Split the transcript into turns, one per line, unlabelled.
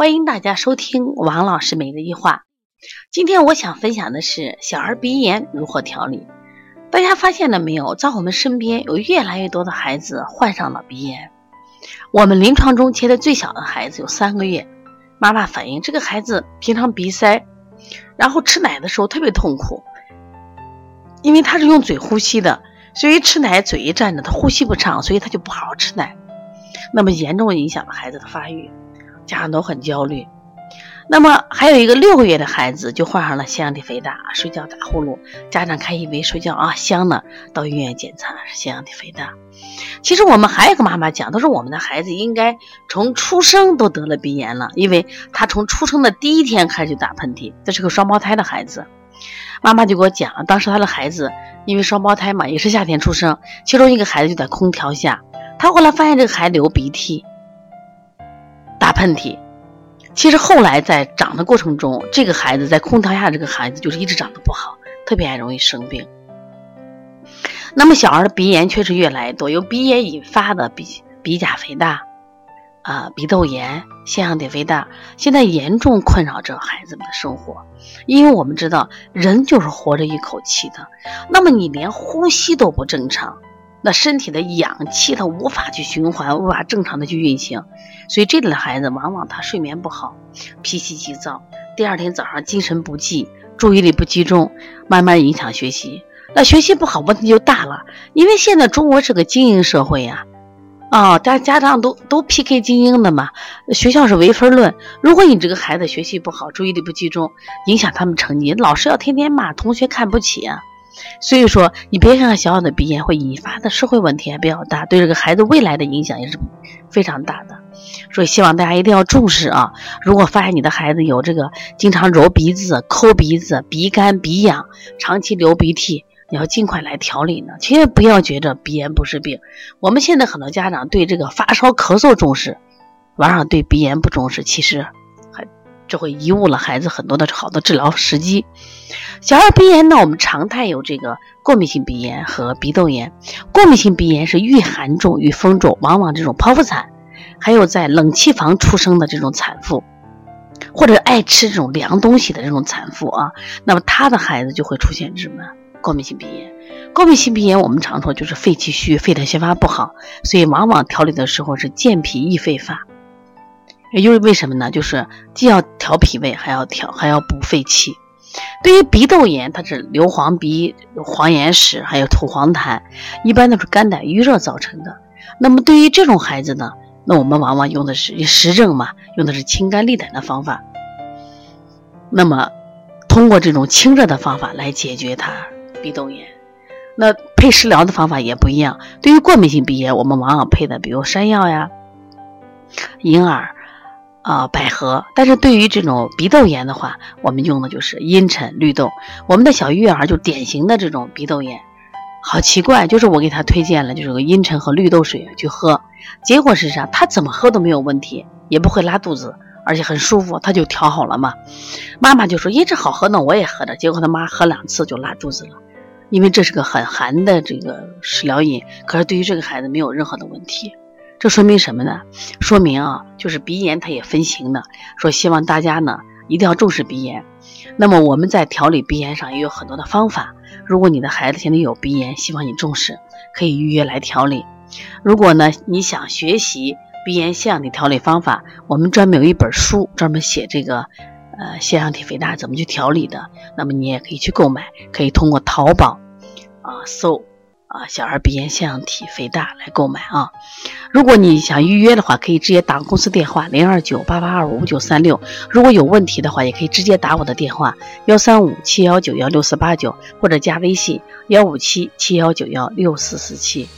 欢迎大家收听王老师每日一话。今天我想分享的是小儿鼻炎如何调理。大家发现了没有，在我们身边有越来越多的孩子患上了鼻炎。我们临床中接的最小的孩子有三个月，妈妈反映这个孩子平常鼻塞，然后吃奶的时候特别痛苦，因为他是用嘴呼吸的，所以吃奶嘴一站着，他呼吸不畅，所以他就不好好吃奶，那么严重影响了孩子的发育。家长都很焦虑。那么还有一个六个月的孩子就患上了腺样体肥大，睡觉打呼噜，家长还以为睡觉啊香呢，到医院检查是腺样体肥大。其实我们还有个妈妈讲，她说我们的孩子应该从出生都得了鼻炎了，因为他从出生的第一天开始就打喷嚏，这是个双胞胎的孩子。妈妈就给我讲，当时他的孩子因为双胞胎嘛，也是夏天出生，其中一个孩子就在空调下，他后来发现这个孩子流鼻涕。打喷嚏，其实后来在长的过程中，这个孩子在空调下，这个孩子就是一直长得不好，特别爱容易生病。那么小儿的鼻炎确实越来越多，由鼻炎引发的鼻鼻甲肥大，啊，鼻窦炎、腺样体肥大，现在严重困扰着孩子们的生活。因为我们知道，人就是活着一口气的，那么你连呼吸都不正常。那身体的氧气它无法去循环，无法正常的去运行，所以这类的孩子往往他睡眠不好，脾气急躁，第二天早上精神不济，注意力不集中，慢慢影响学习。那学习不好问题就大了，因为现在中国是个精英社会呀，啊，家家长都都 PK 精英的嘛，学校是唯分论。如果你这个孩子学习不好，注意力不集中，影响他们成绩，老师要天天骂，同学看不起啊。所以说，你别看小小的鼻炎会引发的社会问题还比较大，对这个孩子未来的影响也是非常大的。所以希望大家一定要重视啊！如果发现你的孩子有这个经常揉鼻子、抠鼻子、鼻干鼻痒、长期流鼻涕，你要尽快来调理呢。千万不要觉着鼻炎不是病。我们现在很多家长对这个发烧咳嗽重视，往往对鼻炎不重视，其实。这会贻误了孩子很多的好的治疗时机。小儿鼻炎呢，我们常态有这个过敏性鼻炎和鼻窦炎。过敏性鼻炎是遇寒重、遇风重，往往这种剖腹产，还有在冷气房出生的这种产妇，或者爱吃这种凉东西的这种产妇啊，那么他的孩子就会出现什么过敏性鼻炎？过敏性鼻炎我们常说就是肺气虚、肺的宣发不好，所以往往调理的时候是健脾益肺发。也就是为什么呢？就是既要调脾胃，还要调，还要补肺气。对于鼻窦炎，它是流黄鼻、黄眼屎，还有吐黄痰，一般都是肝胆郁热造成的。那么对于这种孩子呢，那我们往往用的是实证嘛，用的是清肝利胆的方法。那么通过这种清热的方法来解决他鼻窦炎。那配食疗的方法也不一样。对于过敏性鼻炎，我们往往配的比如山药呀、银耳。啊，百合。但是对于这种鼻窦炎的话，我们用的就是茵陈、绿豆。我们的小月儿就典型的这种鼻窦炎，好奇怪，就是我给他推荐了就是个茵陈和绿豆水去喝，结果是啥？他怎么喝都没有问题，也不会拉肚子，而且很舒服，他就调好了嘛。妈妈就说：“咦，这好喝呢，我也喝着。”结果他妈喝两次就拉肚子了，因为这是个很寒的这个食疗饮，可是对于这个孩子没有任何的问题。这说明什么呢？说明啊，就是鼻炎它也分型的。说希望大家呢一定要重视鼻炎。那么我们在调理鼻炎上也有很多的方法。如果你的孩子现在有鼻炎，希望你重视，可以预约来调理。如果呢你想学习鼻炎腺样体调理方法，我们专门有一本书专门写这个呃腺样体肥大怎么去调理的。那么你也可以去购买，可以通过淘宝啊搜。啊，小儿鼻炎腺样体肥大来购买啊！如果你想预约的话，可以直接打公司电话零二九八八二五九三六。如果有问题的话，也可以直接打我的电话幺三五七幺九幺六四八九，或者加微信幺五七七幺九幺六四四七。